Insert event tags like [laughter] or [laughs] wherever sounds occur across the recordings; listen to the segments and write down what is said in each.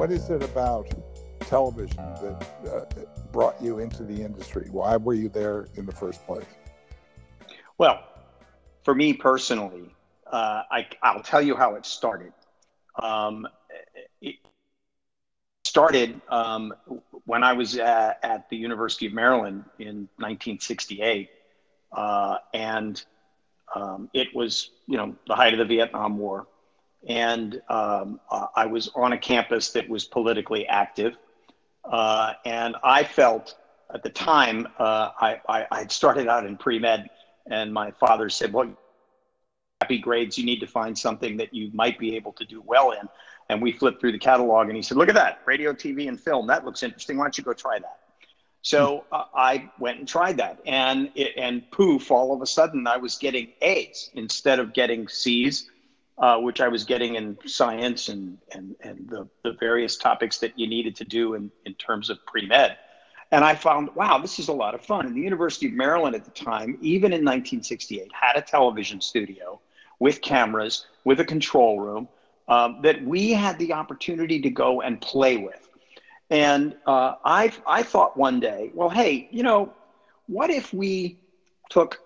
what is it about television that uh, brought you into the industry? Why were you there in the first place? Well, for me personally, uh, I, will tell you how it started. Um, it started um, when I was at, at, the University of Maryland in 1968, uh, and um, it was you know the height of the Vietnam War, and um, uh, I was on a campus that was politically active, uh, and I felt at the time uh, I, I I started out in pre med, and my father said, "Well, happy grades, you need to find something that you might be able to do well in." And we flipped through the catalog, and he said, "Look at that, radio, TV, and film. That looks interesting. Why don't you go try that?" So uh, I went and tried that, and it, and poof! All of a sudden, I was getting A's instead of getting C's, uh, which I was getting in science and and and the the various topics that you needed to do in in terms of pre med. And I found, wow, this is a lot of fun. And the University of Maryland at the time, even in 1968, had a television studio with cameras, with a control room um, that we had the opportunity to go and play with. And uh, I, I thought one day, well, hey, you know, what if we took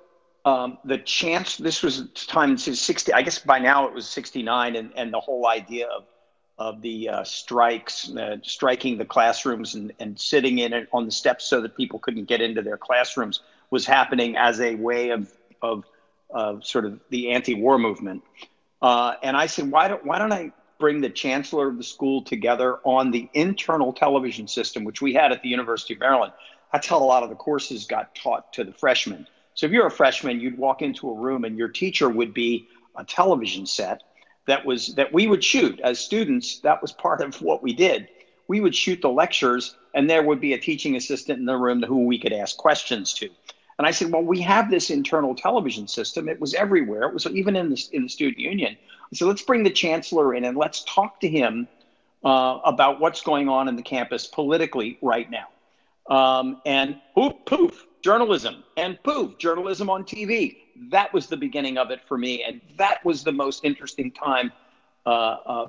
um, the chance? This was time 60. I guess by now it was 69, and, and the whole idea of of the uh, strikes, uh, striking the classrooms and, and sitting in it on the steps so that people couldn't get into their classrooms was happening as a way of of, of sort of the anti-war movement. Uh, and I said, why don't why don't I bring the chancellor of the school together on the internal television system, which we had at the University of Maryland. That's how a lot of the courses got taught to the freshmen. So if you're a freshman, you'd walk into a room and your teacher would be a television set that was that we would shoot as students. That was part of what we did. We would shoot the lectures, and there would be a teaching assistant in the room who we could ask questions to. And I said, well, we have this internal television system. It was everywhere. It was even in the, in the student union. So let's bring the chancellor in and let's talk to him uh, about what's going on in the campus politically right now. Um, and poof, poof, journalism, and poof, journalism on TV. That was the beginning of it for me. And that was the most interesting time. Uh, uh,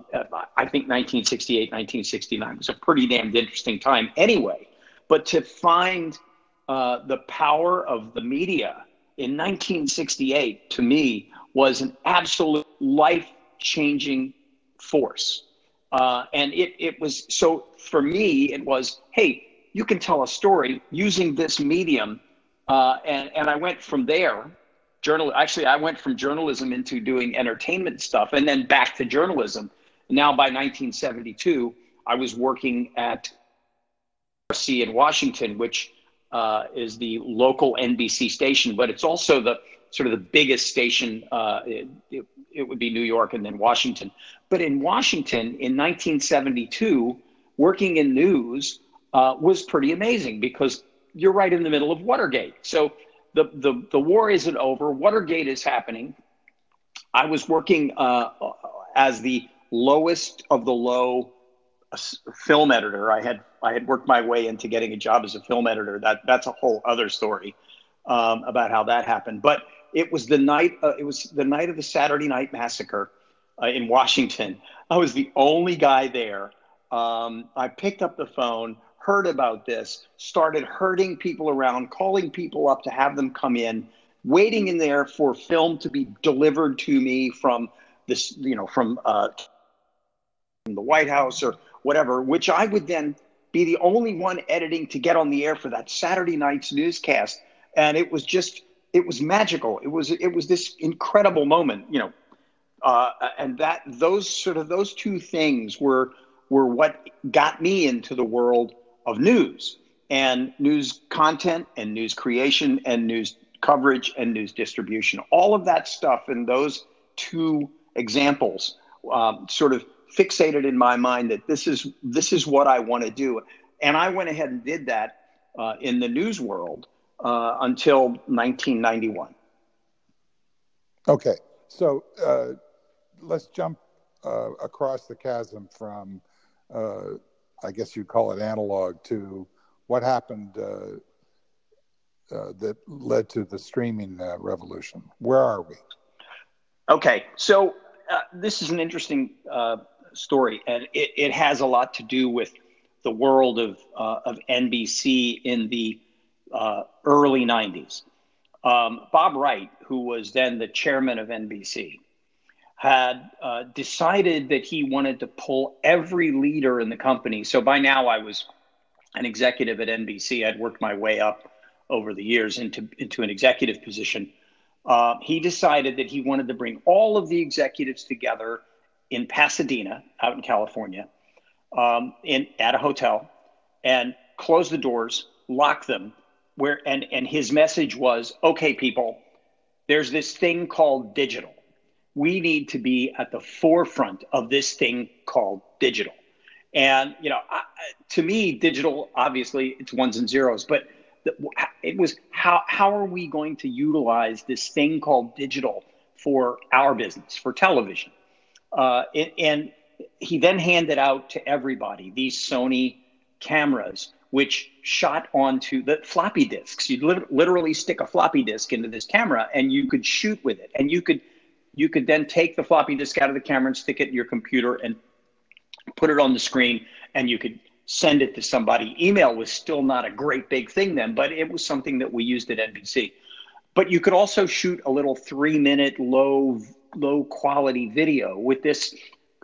I think 1968, 1969 was a pretty damned interesting time anyway. But to find uh, the power of the media in 1968 to me was an absolute life changing force. Uh, and it, it was so for me, it was, hey, you can tell a story using this medium. Uh, and, and I went from there. Journal, actually, I went from journalism into doing entertainment stuff and then back to journalism. Now, by 1972, I was working at RC in Washington, which uh, is the local NBC station, but it's also the sort of the biggest station. Uh, it, it, it, would be New York and then Washington. But in Washington in 1972, working in news uh, was pretty amazing because you're right in the middle of Watergate. So the, the, the war isn't over, Watergate is happening. I was working uh, as the lowest of the low film editor. I had I had worked my way into getting a job as a film editor. That that's a whole other story um, about how that happened. But it was the night. Uh, it was the night of the Saturday Night Massacre uh, in Washington. I was the only guy there. Um, I picked up the phone, heard about this, started herding people around, calling people up to have them come in, waiting in there for film to be delivered to me from this, you know, from uh, the White House or whatever, which I would then be the only one editing to get on the air for that Saturday night's newscast. And it was just, it was magical. It was, it was this incredible moment, you know, uh, and that those sort of those two things were were what got me into the world of news and news content and news creation and news coverage and news distribution. All of that stuff and those two examples um, sort of fixated in my mind that this is this is what I want to do, and I went ahead and did that uh, in the news world uh, until 1991. Okay, so uh, let's jump uh, across the chasm from, uh, I guess you'd call it analog, to what happened uh, that led to the streaming revolution. Where are we? Okay, so uh, this is an interesting uh, story, and it, it has a lot to do with the world of uh, of NBC in the uh, early '90s. Um, Bob Wright, who was then the chairman of NBC, had uh, decided that he wanted to pull every leader in the company. So by now, I was an executive at NBC. I'd worked my way up over the years into into an executive position. Uh, he decided that he wanted to bring all of the executives together in Pasadena, out in California, um, in at a hotel, and close the doors, lock them. Where and and his message was, okay, people, there's this thing called digital. We need to be at the forefront of this thing called digital. And you know, to me, digital obviously it's ones and zeros, but it was how how are we going to utilize this thing called digital for our business for television uh, and, and he then handed out to everybody these sony cameras which shot onto the floppy disks you'd li- literally stick a floppy disk into this camera and you could shoot with it and you could you could then take the floppy disk out of the camera and stick it in your computer and put it on the screen and you could send it to somebody. Email was still not a great big thing then, but it was something that we used at NBC. But you could also shoot a little three minute low low quality video with this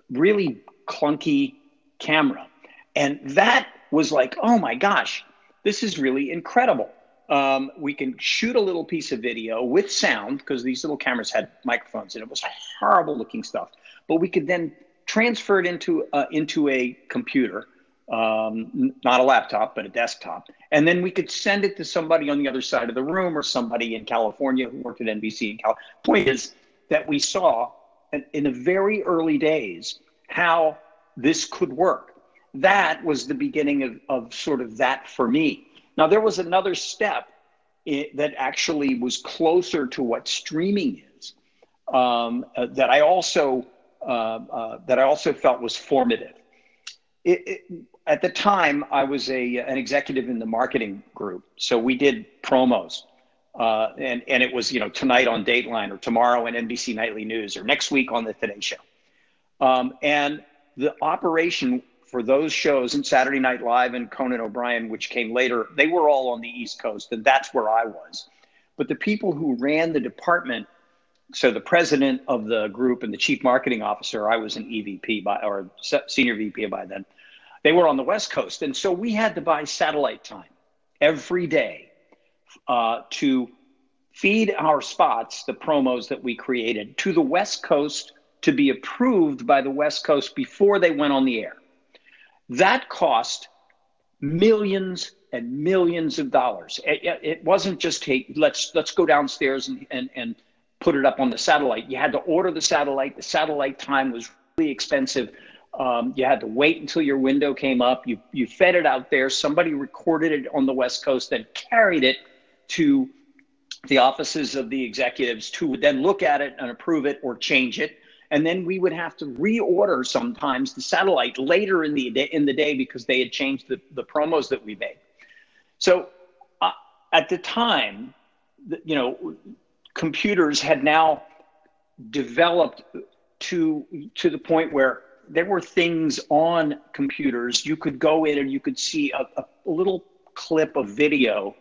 really clunky camera. And that was like, oh my gosh, this is really incredible. Um, we can shoot a little piece of video with sound because these little cameras had microphones and it was horrible looking stuff. But we could then transfer it into uh, into a computer um, not a laptop, but a desktop. And then we could send it to somebody on the other side of the room or somebody in California who worked at NBC. In Cal- Point is that we saw in the very early days how this could work. That was the beginning of, of sort of that for me. Now, there was another step that actually was closer to what streaming is um, uh, that I also uh, uh, that I also felt was formative. It, it, at the time, I was a an executive in the marketing group, so we did promos, uh, and and it was you know tonight on Dateline or tomorrow on NBC Nightly News or next week on the Today Show, um, and the operation for those shows and Saturday Night Live and Conan O'Brien, which came later, they were all on the East Coast, and that's where I was. But the people who ran the department, so the president of the group and the chief marketing officer, I was an EVP by or senior VP by then they were on the West Coast. And so we had to buy satellite time every day uh, to feed our spots, the promos that we created, to the West Coast to be approved by the West Coast before they went on the air. That cost millions and millions of dollars. It, it wasn't just hey, let's let's go downstairs and, and and put it up on the satellite. You had to order the satellite. The satellite time was really expensive. Um, you had to wait until your window came up. You, you fed it out there. Somebody recorded it on the West Coast, then carried it to the offices of the executives who would then look at it and approve it or change it. And then we would have to reorder sometimes the satellite later in the day, in the day because they had changed the, the promos that we made. So uh, at the time, you know, computers had now developed to to the point where there were things on computers. You could go in and you could see a, a little clip of video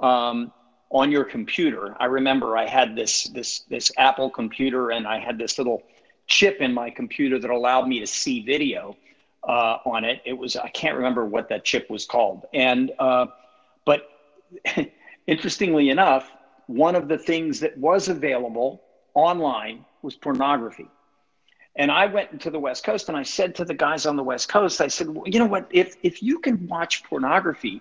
um, on your computer. I remember I had this this this Apple computer, and I had this little chip in my computer that allowed me to see video uh, on it. It was I can't remember what that chip was called, and uh, but [laughs] interestingly enough, one of the things that was available online was pornography. And I went to the West Coast and I said to the guys on the West Coast, I said, well, you know what? If, if you can watch pornography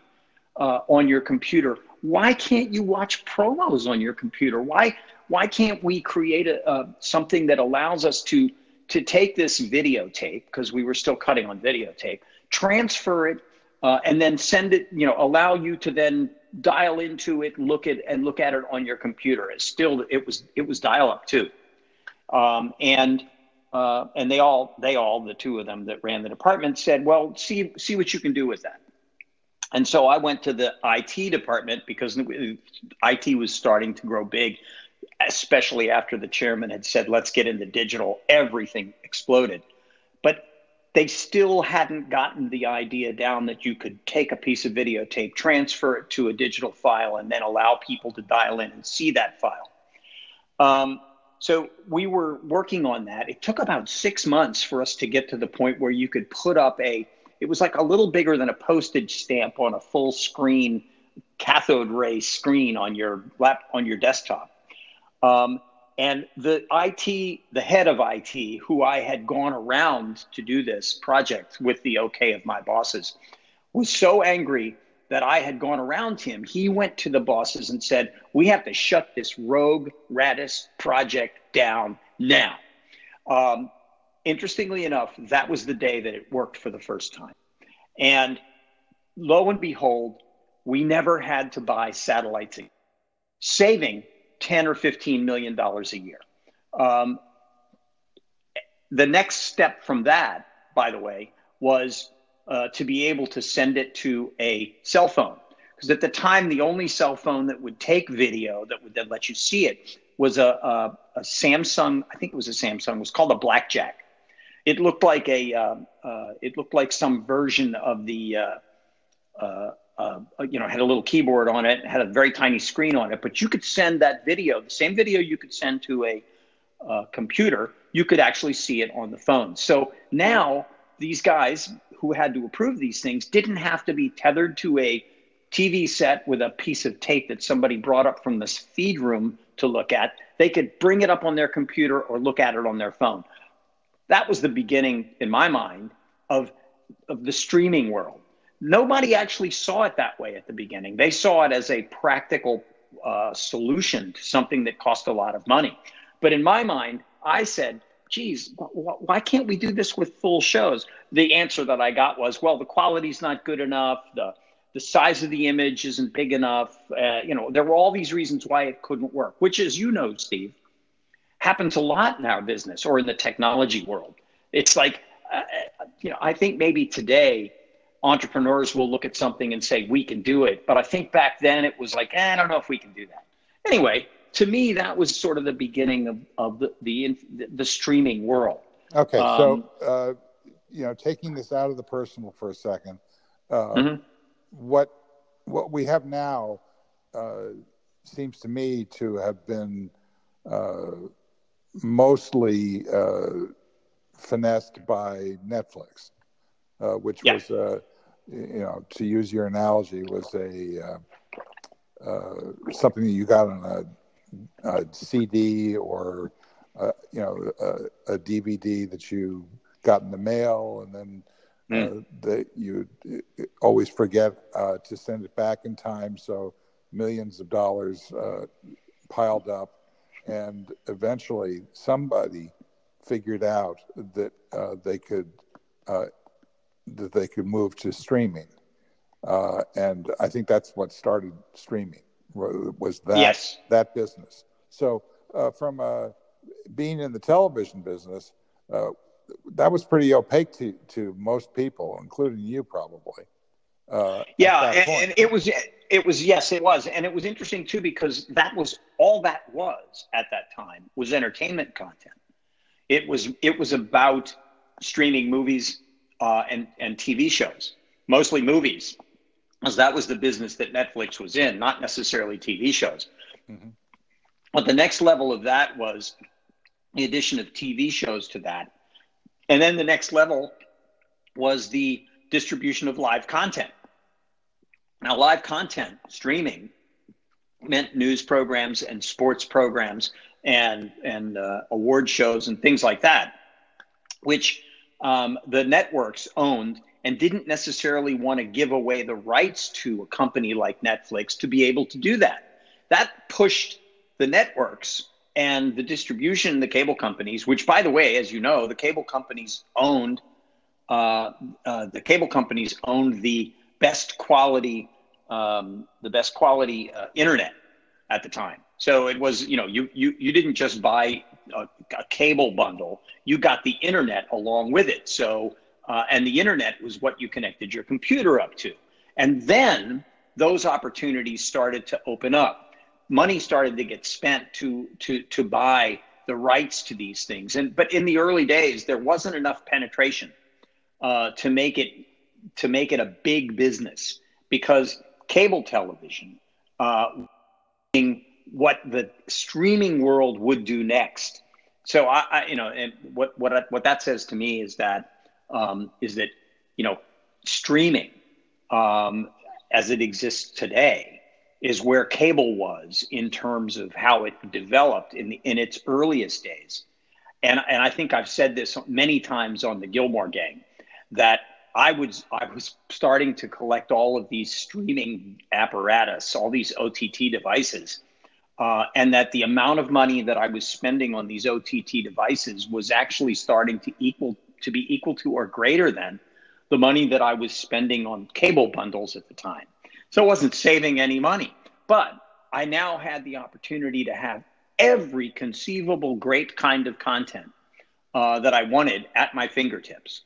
uh, on your computer, why can't you watch promos on your computer? Why, why can't we create a, uh, something that allows us to, to take this videotape, because we were still cutting on videotape, transfer it, uh, and then send it, you know, allow you to then dial into it, look at and look at it on your computer. It's still, it was, it was dial up too. Um, and uh, and they all they all the two of them that ran the department said, "Well, see see what you can do with that." And so I went to the IT department because IT was starting to grow big, especially after the chairman had said, "Let's get into digital." Everything exploded. But they still hadn't gotten the idea down that you could take a piece of videotape, transfer it to a digital file, and then allow people to dial in and see that file. Um, so we were working on that. It took about six months for us to get to the point where you could put up a, it was like a little bigger than a postage stamp on a full screen cathode ray screen on your lap on your desktop. Um, and the IT, the head of IT, who I had gone around to do this project with the okay of my bosses, was so angry that I had gone around him. He went to the bosses and said, We have to shut this rogue Radis project down now. Um, interestingly enough, that was the day that it worked for the first time. And lo and behold, we never had to buy satellites, saving 10 or 15 million dollars a year. Um, the next step from that, by the way, was uh, to be able to send it to a cell phone. Because at the time, the only cell phone that would take video that would then let you see it was a, a, a Samsung. I think it was a Samsung. It was called a Blackjack. It looked like a. Uh, uh, it looked like some version of the. Uh, uh, uh, you know, had a little keyboard on it, had a very tiny screen on it, but you could send that video, the same video you could send to a computer, you could actually see it on the phone. So now these guys who had to approve these things didn't have to be tethered to a TV set with a piece of tape that somebody brought up from this feed room to look at. They could bring it up on their computer or look at it on their phone. That was the beginning, in my mind, of, of the streaming world. Nobody actually saw it that way at the beginning. They saw it as a practical uh, solution to something that cost a lot of money. But in my mind, I said, geez, why can't we do this with full shows? The answer that I got was, well, the quality's not good enough. The the size of the image isn't big enough. Uh, you know, there were all these reasons why it couldn't work, which, as you know, Steve, happens a lot in our business or in the technology world. It's like, uh, you know, I think maybe today entrepreneurs will look at something and say, we can do it. But I think back then it was like, eh, I don't know if we can do that. Anyway, to me, that was sort of the beginning of, of the, the, the streaming world. Okay. Um, so, uh, you know, taking this out of the personal for a second, uh, mm-hmm. what, what we have now uh, seems to me to have been uh, mostly uh, finessed by Netflix. Uh, which yeah. was, uh, you know, to use your analogy, was a uh, something that you got on a, a CD or you know a, a, DVD that you got in the mail, and then mm. that you always forget to send it back in time, so millions of dollars piled up, and eventually somebody figured out that uh, they could uh, that they could move to streaming. Uh, and I think that's what started streaming was that yes. that business. So uh, from uh, being in the television business, uh, that was pretty opaque to, to most people, including you probably. Uh, yeah, and, and, it was it was yes, it was, and it was interesting too because that was all that was at that time was entertainment content. It was it was about streaming movies uh, and and TV shows, mostly movies, because that was the business that Netflix was in, not necessarily TV shows. Mm-hmm. But the next level of that was the addition of TV shows to that, and then the next level was the distribution of live content. Now, live content streaming meant news programs and sports programs and and uh, award shows and things like that, which um, the networks owned and didn't necessarily want to give away the rights to a company like Netflix to be able to do that. That pushed the networks and the distribution, the cable companies, which, by the way, as you know, the cable companies owned uh, uh, the cable companies owned the best quality um, the best quality uh, internet at the time. So it was, you know, you you you didn't just buy a, a cable bundle; you got the internet along with it. So, uh, and the internet was what you connected your computer up to, and then those opportunities started to open up. Money started to get spent to to to buy the rights to these things, and but in the early days there wasn't enough penetration uh, to make it to make it a big business because cable television, uh, what the streaming world would do next. So I, I you know, and what what what that says to me is that um, is that you know streaming um, as it exists today is where cable was in terms of how it developed in the, in its earliest days. And, and I think I've said this many times on the Gillmor Gang that I was I was starting to collect all of these streaming apparatus, all these OTT devices, uh, and that the amount of money that I was spending on these OTT devices was actually starting to equal to be equal to or greater than the money that I was spending on cable bundles at the time. So I wasn't saving any money, but I now had the opportunity to have every conceivable great kind of content uh, that I wanted at my fingertips,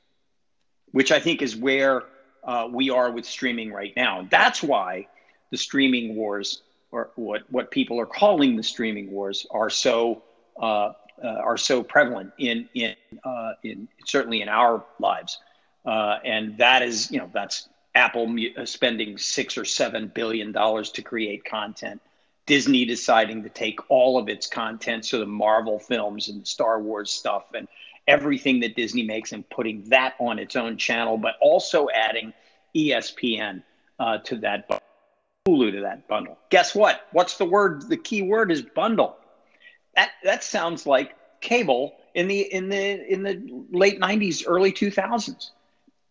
which I think is where uh, we are with streaming right now. That's why the streaming wars, or what, what people are calling the streaming wars, are so uh, uh are so prevalent in in uh, in certainly in our lives, uh, and that is you know that's Apple spending six or seven billion dollars to create content. Disney deciding to take all of its content, so the Marvel films and the Star Wars stuff and everything that Disney makes and putting that on its own channel, but also adding ESPN uh, to that Hulu to that bundle. Guess what? What's the word? The key word is bundle. That that sounds like cable in the in the in the late 90s, early 2000s.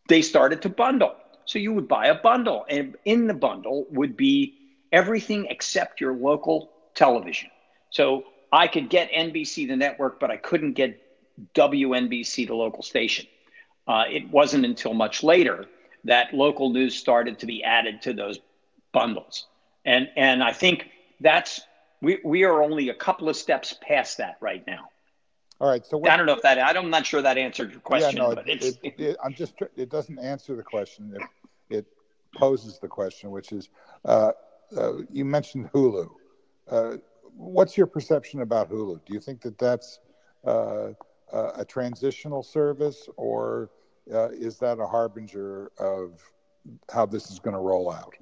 They started to bundle. So you would buy a bundle, and in the bundle would be everything except your local television. So I could get NBC the network, but I couldn't get WNBC the local station. Uh, it wasn't until much later that local news started to be added to those bundles, and and I think that's we we are only a couple of steps past that right now. All right. So what, I don't know if that I'm not sure that answered your question. Yeah, no, but it, it, it, I'm just it doesn't answer the question. It, it poses the question, which is uh, uh, you mentioned Hulu. Uh, what's your perception about Hulu? Do you think that that's uh, a transitional service, or uh, is that a harbinger of how this is going to roll out?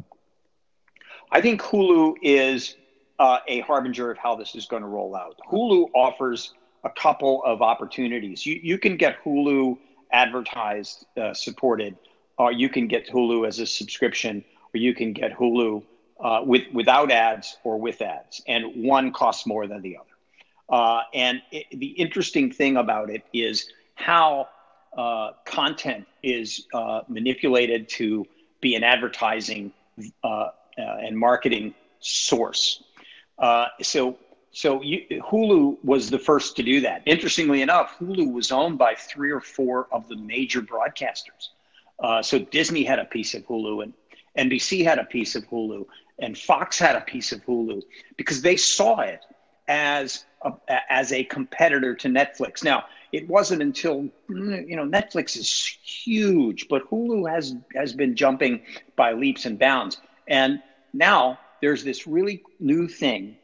I think Hulu is uh, a harbinger of how this is going to roll out. Hulu offers a couple of opportunities. You you can get Hulu advertised uh, supported, or you can get Hulu as a subscription, or you can get Hulu uh, with without ads or with ads, and one costs more than the other. Uh, and it, the interesting thing about it is how uh, content is uh, manipulated to be an advertising uh, uh, and marketing source. so so you, Hulu was the first to do that. Interestingly enough, Hulu was owned by three or four of the major broadcasters. Uh, so Disney had a piece of Hulu, and NBC had a piece of Hulu, and Fox had a piece of Hulu because they saw it as a, as a competitor to Netflix. Now, it wasn't until you know Netflix is huge, but Hulu has has been jumping by leaps and bounds, and now there's this really new thing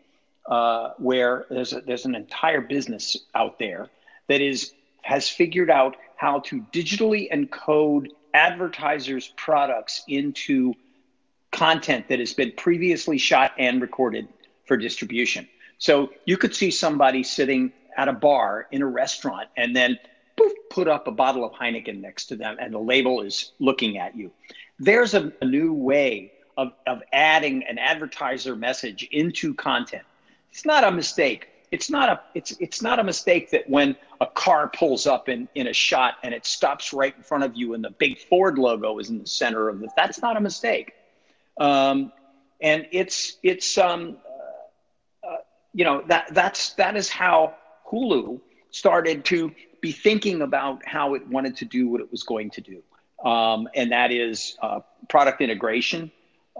uh, where there's a, there's an entire business out there that is has figured out how to digitally encode advertisers' products into content that has been previously shot and recorded for distribution. So you could see somebody sitting at a bar in a restaurant and then poof, put up a bottle of Heineken next to them and the label is looking at you. There's a, a new way of, of adding an advertiser message into content it's not a mistake. It's not a it's it's not a mistake that when a car pulls up in in a shot and it stops right in front of you and the big Ford logo is in the center of it. That's not a mistake. Um, and it's it's um, uh, you know that that's that is how Hulu started to be thinking about how it wanted to do what it was going to do, um, and that is uh, product integration,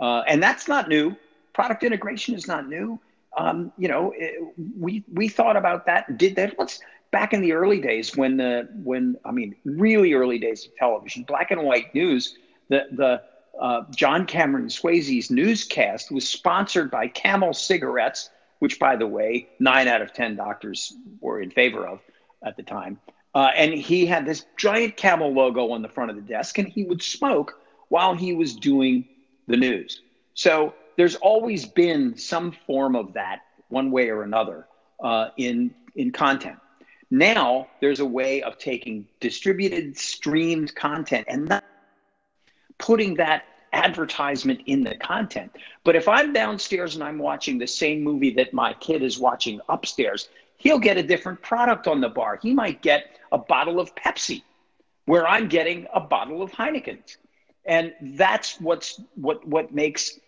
uh, and that's not new. Product integration is not new um, you know, it, we we thought about that, did that. Let's back in the early days when the when I mean really early days of television, black and white news. The the uh, John Cameron Swayze's newscast was sponsored by Camel cigarettes, which by the way, nine out of ten doctors were in favor of at the time. Uh, and he had this giant camel logo on the front of the desk, and he would smoke while he was doing the news. So there's always been some form of that, one way or another, uh, in in content. Now there's a way of taking distributed, streamed content and not putting that advertisement in the content. But if I'm downstairs and I'm watching the same movie that my kid is watching upstairs, he'll get a different product on the bar. He might get a bottle of Pepsi where I'm getting a bottle of Heineken. And that's what's what what makes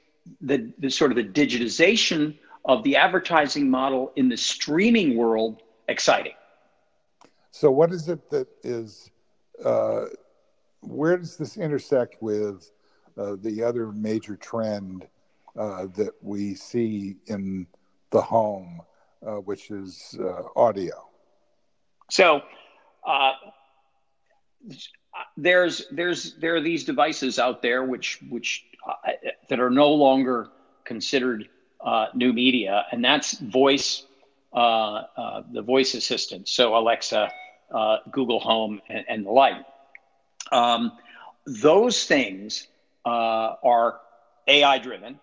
the, the sort of the digitization of the advertising model in the streaming world exciting. So what is it that is uh, where does this intersect with uh, the other major trend uh, that we see in the home, uh, which is uh, audio? So uh, there's there's there are these devices out there which which uh, that are no longer considered new media, and that's voice. the voice assistant, so Alexa, Google Home, and, and the like. Um, those things uh, are AI driven.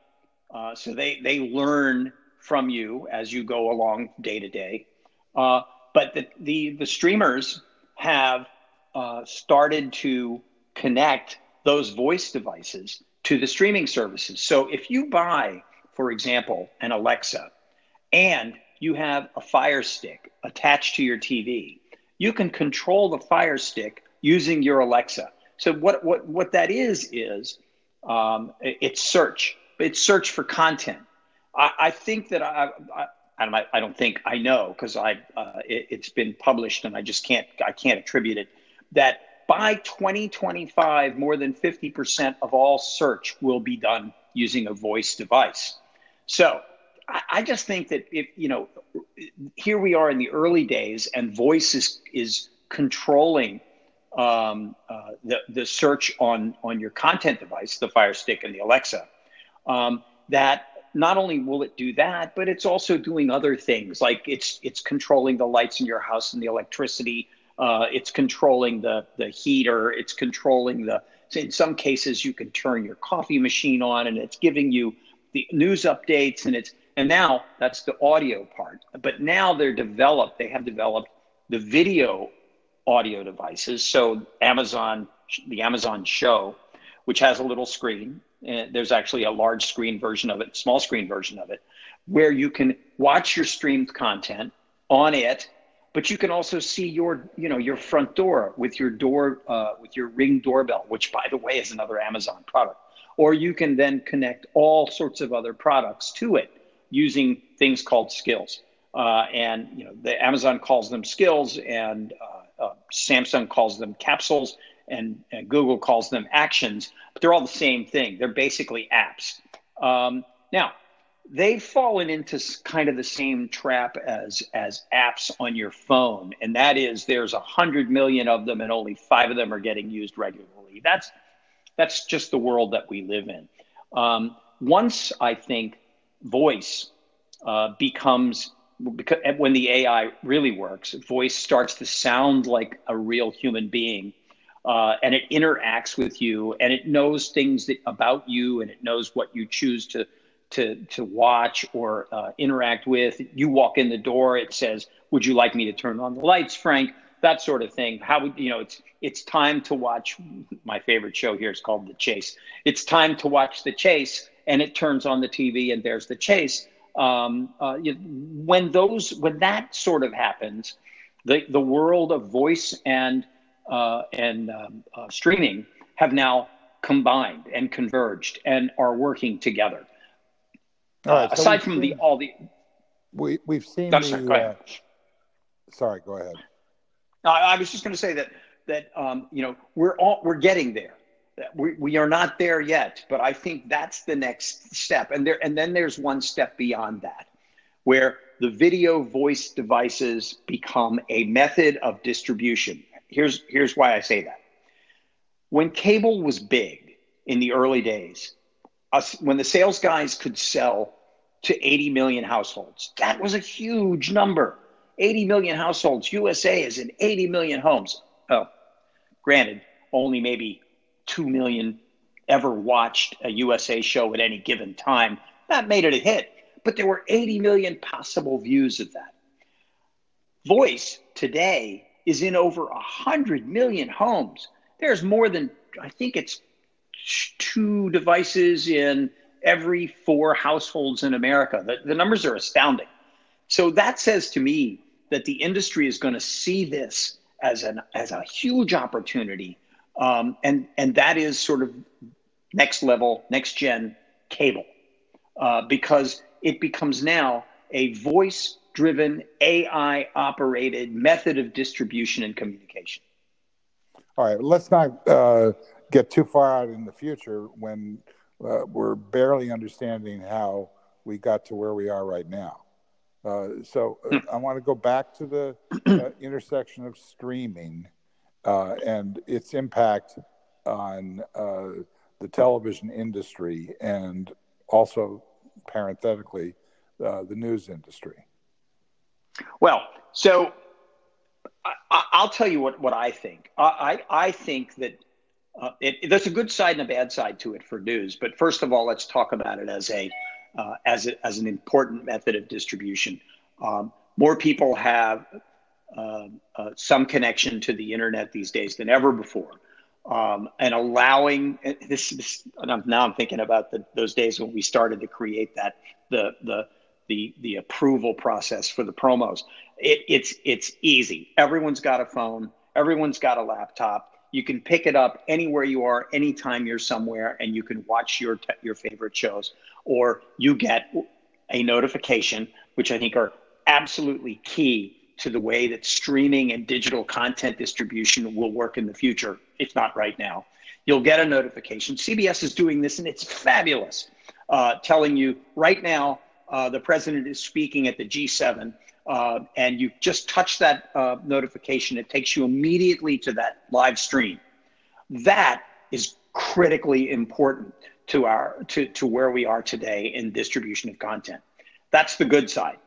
Uh, so they, they learn from you as you go along day to day. Uh, but the, the, the, streamers have uh, started to connect those voice devices to the streaming services. So if you buy, for example, an Alexa and you have a Fire Stick attached to your TV, you can control the Fire Stick using your Alexa. So what what what that is is um, it's search. It's search for content. I, I think that I, I I don't, think I know because I uh, it, has been published and I just can't I can't attribute it that by 2025 more than 50% of all search will be done using a voice device. So I, just think that if you know here we are in the early days and voice is is controlling um, uh, the, the search on, on your content device, the Fire Stick and the Alexa, um, that not only will it do that, but it's also doing other things like it's it's controlling the lights in your house and the electricity. Uh, it's controlling the the heater. It's controlling the. In some cases, you can turn your coffee machine on, and it's giving you the news updates, and it's and now that's the audio part. But now they're developed. They have developed the video audio devices. So Amazon, the Amazon Show, which has a little screen, and there's actually a large screen version of it, small screen version of it, where you can watch your streamed content on it, but you can also see your, you know, your front door with your door, uh, with your Ring doorbell, which by the way is another Amazon product. Or you can then connect all sorts of other products to it using things called skills. Uh, and you know, the Amazon calls them skills, and uh, uh, Samsung calls them capsules, and, and, Google calls them actions, but they're all the same thing. They're basically apps. Um, now, they've fallen into kind of the same trap as as apps on your phone, and that is there's a hundred million of them, and only five of them are getting used regularly. That's that's just the world that we live in. Um, once I think voice uh, becomes because when the AI really works, voice starts to sound like a real human being, uh, and it interacts with you, and it knows things that, about you, and it knows what you choose to to to watch or uh, interact with. You walk in the door, it says, "Would you like me to turn on the lights, Frank?" That sort of thing. How would you know? It's it's time to watch. My favorite show here is called The Chase. It's time to watch The Chase, and it turns on the TV, and there's the chase um, uh, you, when those when that sort of happens, the the world of voice and uh, and um, uh, streaming have now combined and converged and are working together. Right, so aside from seen, the all the we we've seen the, sorry, go uh, sorry, go ahead. I was just going to say that that um, you know we're all we're getting there we, we are not there yet, but I think that's the next step. And there and then there's one step beyond that, where the video voice devices become a method of distribution. Here's here's why I say that. When cable was big in the early days, us, when the sales guys could sell to 80 million households, that was a huge number. 80 million households. USA is in 80 million homes. Oh, granted, only maybe 2 million ever watched a USA show at any given time. That made it a hit, but there were 80 million possible views of that. Voice today is in over 100 million homes. There's more than, I think it's two devices in every four households in America. The, the numbers are astounding. So that says to me that the industry is going to see this as an as a huge opportunity, um, and and that is sort of next level, next gen cable, uh, because it becomes now a voice driven, AI operated method of distribution and communication. All right, let's not uh, get too far out in the future when uh, we're barely understanding how we got to where we are right now. Uh, so uh. I want to go back to the uh, [clears throat] intersection of streaming uh, and its impact on uh, the television industry and also, parenthetically, the news industry. Well, so I, will tell you what, what I think. I, I, I think that uh, it, there's a good side and a bad side to it for news. But first of all, let's talk about it as a uh, as a, as an important method of distribution. Um, more people have uh, uh some connection to the internet these days than ever before, um, and allowing this. this now I'm thinking about the, those days when we started to create that the the the the approval process for the promos. It, it's it's easy. Everyone's got a phone. Everyone's got a laptop you can pick it up anywhere you are, anytime you're somewhere, and you can watch your your favorite shows. Or you get a notification, which I think are absolutely key to the way that streaming and digital content distribution will work in the future, if not right now. You'll get a notification. CBS is doing this, and it's fabulous, uh, telling you right now uh, the president is speaking at the G7 uh, and you just touch that uh, notification, it takes you immediately to that live stream. That is critically important to our to, to where we are today in distribution of content. That's the good side.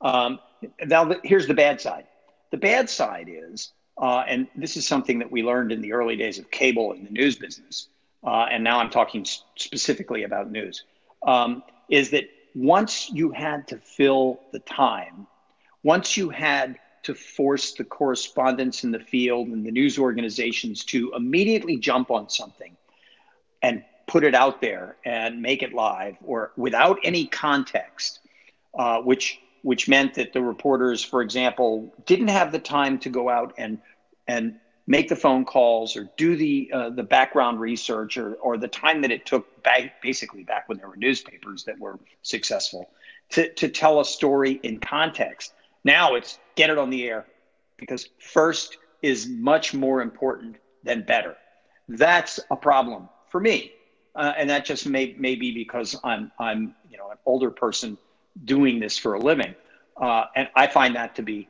Um, now, here's the bad side. The bad side is, uh, and this is something that we learned in the early days of cable in the news business, uh, and now I'm talking specifically about news, um, is that once you had to fill the time once you had to force the correspondents in the field and the news organizations to immediately jump on something and put it out there and make it live or without any context, uh, which which meant that the reporters, for example, didn't have the time to go out and and make the phone calls or do the uh, the background research or or the time that it took back, basically back when there were newspapers that were successful to to tell a story in context now it's get it on the air because first is much more important than better. That's a problem for me. Uh, and that just may, may be because I'm, I'm, you know, an older person doing this for a living. Uh, and I find that to be,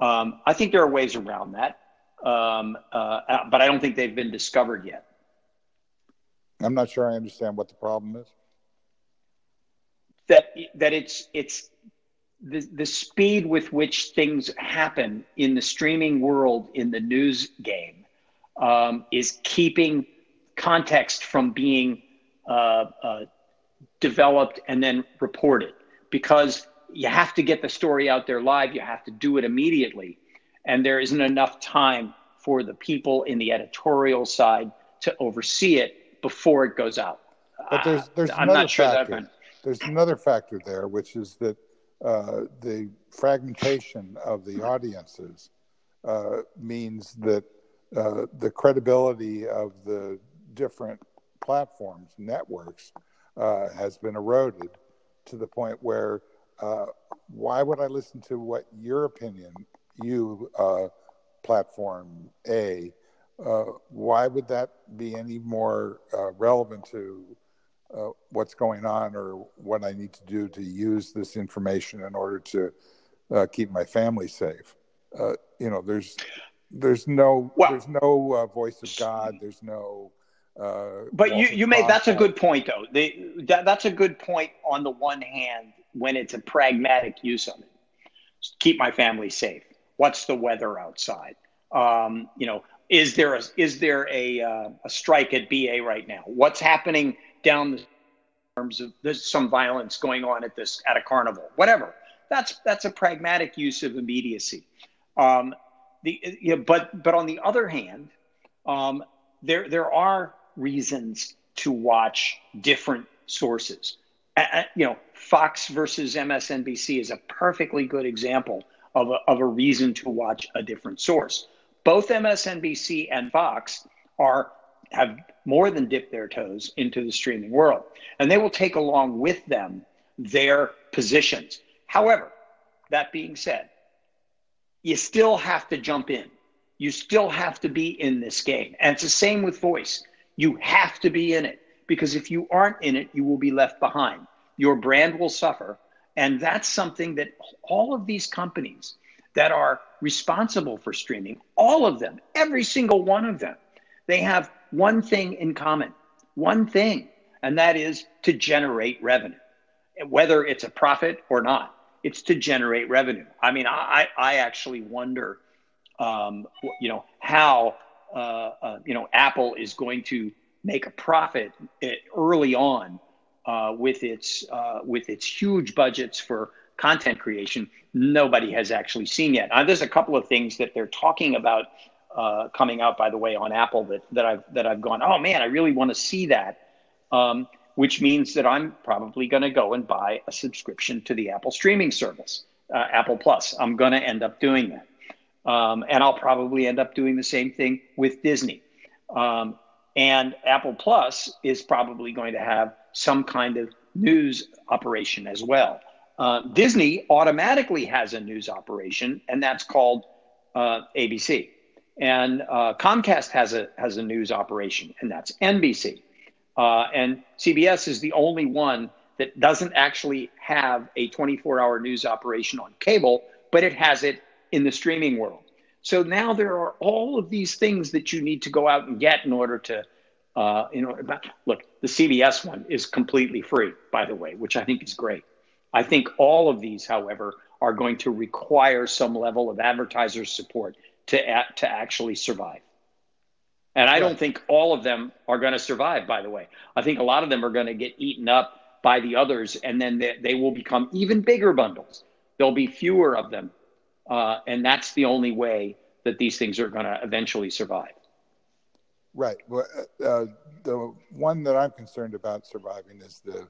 um, I think there are ways around that. Um, uh, but I don't think they've been discovered yet. I'm not sure I understand what the problem is. That, that it's, it's the, the speed with which things happen in the streaming world in the news game um, is keeping context from being uh, uh, developed and then reported because you have to get the story out there live you have to do it immediately and there isn't enough time for the people in the editorial side to oversee it before it goes out but there's there's uh, another factor. there's another factor there which is that uh, the fragmentation of the audiences uh, means that uh, the credibility of the different platforms, networks, uh, has been eroded to the point where uh, why would I listen to what your opinion, you platform A, why would that be any more relevant to uh, what's going on or what I need to do to use this information in order to uh, keep my family safe. Uh, you know, there's there's no well, there's no uh, voice of God. There's no. Uh, but you you made that's a good point though. that, that's a good point on the one hand when it's a pragmatic use of it. keep my family safe. What's the weather outside? Um, you know, is there a is there a uh, a strike at BA right now? What's happening down the terms of there's some violence going on at this at a carnival? Whatever. That's that's a pragmatic use of immediacy. Um, the you know, but but on the other hand, um, there there are reasons to watch different sources. Uh, you know, Fox versus MSNBC is a perfectly good example of a, of a reason to watch a different source. Both MSNBC and Fox are have more than dipped their toes into the streaming world, and they will take along with them their positions. However, that being said, you still have to jump in. You still have to be in this game. And it's the same with voice. You have to be in it because if you aren't in it, you will be left behind. Your brand will suffer. And that's something that all of these companies that are responsible for streaming, all of them, every single one of them, they have one thing in common, one thing, and that is to generate revenue, whether it's a profit or not it's to generate revenue. I mean, I, I actually wonder, um, you know, how, uh, uh, you know, Apple is going to make a profit early on uh, with its uh, with its huge budgets for content creation. Nobody has actually seen yet. there's a couple of things that they're talking about uh, coming out, by the way, on Apple that that I've that I've gone, oh man, I really want to see that. Um, which means that I'm probably going to go and buy a subscription to the Apple streaming service, uh, Apple Plus. I'm going to end up doing that. Um, and I'll probably end up doing the same thing with Disney. Um, and Apple Plus is probably going to have some kind of news operation as well. Uh, Disney automatically has a news operation, and that's called uh, ABC. And uh, Comcast has a has a news operation, and that's NBC. Uh, and CBS is the only one that doesn't actually have a 24 hour news operation on cable, but it has it in the streaming world. So now there are all of these things that you need to go out and get in order to, uh, you know, look, the CBS one is completely free, by the way, which I think is great. I think all of these, however, are going to require some level of advertiser support to, to actually survive. And I don't think all of them are going to survive, by the way. I think a lot of them are going to get eaten up by the others, and then they, they will become even bigger bundles. There'll be fewer of them. Uh, and that's the only way that these things are going to eventually survive. Right. Well, uh, uh, the one that I'm concerned about surviving is the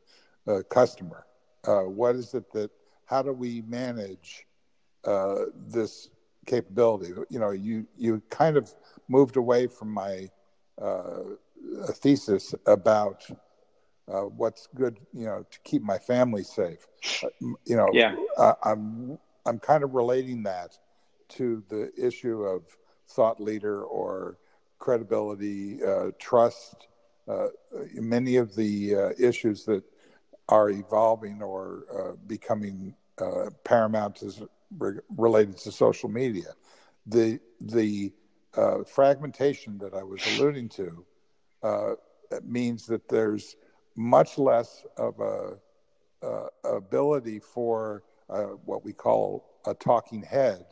uh, customer. Uh, what is it that, how do we manage uh, this capability? You know, you, you kind of moved away from my uh, thesis about uh, what's good, you know, to keep my family safe. Uh, you know, yeah. uh, I'm I'm kind of relating that to the issue of thought leader or credibility, uh, trust. Uh, many of the issues that are evolving or becoming paramount is re- related to social media. The the uh, fragmentation that I was alluding to uh, means that there's much less of a, uh, ability for uh, what we call a talking head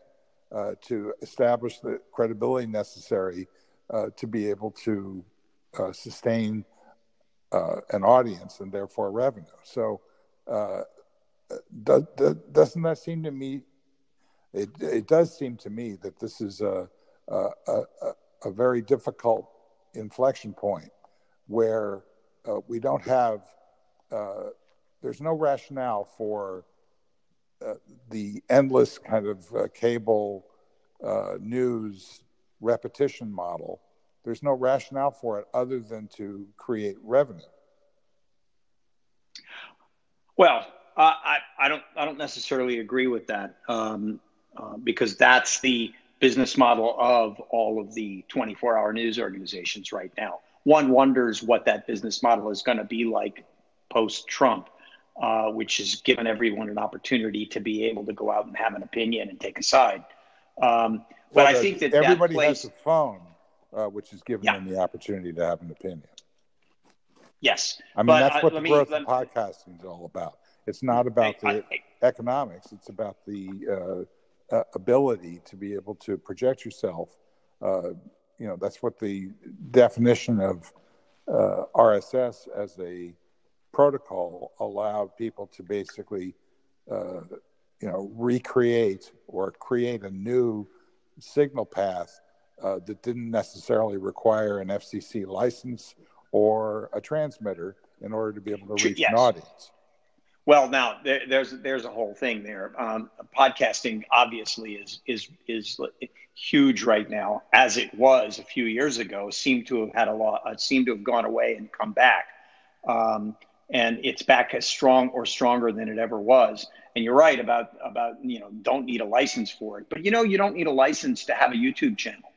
uh, to establish the credibility necessary to be able to sustain an audience and therefore revenue. So, does, doesn't that seem to me? It, it does seem to me that this is a a, a, very difficult inflection point where uh, we don't have, uh, there's no rationale for uh, the endless kind of uh, cable uh, news repetition model. There's no rationale for it other than to create revenue. Well, I, I don't I don't necessarily agree with that um, uh, because that's the business model of all of the 24 hour news organizations right now. One wonders what that business model is going to be like post Trump, uh, which has given everyone an opportunity to be able to go out and have an opinion and take a side. Um, but I think that everybody that plays, has a phone, uh, which has given yeah. them the opportunity to have an opinion. Yes, I mean but, that's uh, what uh, the growth me, of podcasting is all about. It's not about the economics. It's about the uh, ability to be able to project yourself. Uh, you know, that's what the definition of uh, RSS as a protocol allowed people to basically, uh, you know, recreate or create a new signal path uh, that didn't necessarily require an FCC license or a transmitter in order to be able to reach yes. an audience. Well, now there, there's there's a whole thing there. Um, podcasting obviously is is is huge right now, as it was a few years ago. Seemed to have had a lot. Uh, seemed to have gone away and come back, um, and it's back as strong or stronger than it ever was. And you're right about about you know don't need a license for it, but you know you don't need a license to have a YouTube channel,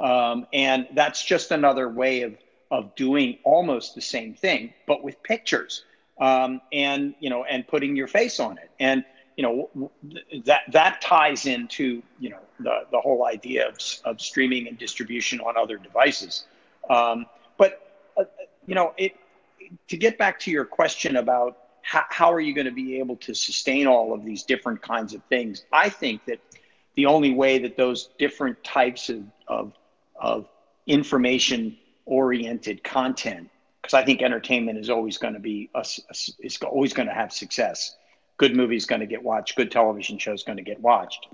um, and that's just another way of of doing almost the same thing, but with pictures um, and you know, and putting your face on it, and you know that that ties into you know the the whole idea of of streaming and distribution on other devices. Um, but uh, you know, it to get back to your question about how, how are you going to be able to sustain all of these different kinds of things, I think that the only way that those different types of, of, of information oriented content because I think entertainment is always going to be a, a, is always going to have success. Good movies going to get watched. Good television shows going to get watched.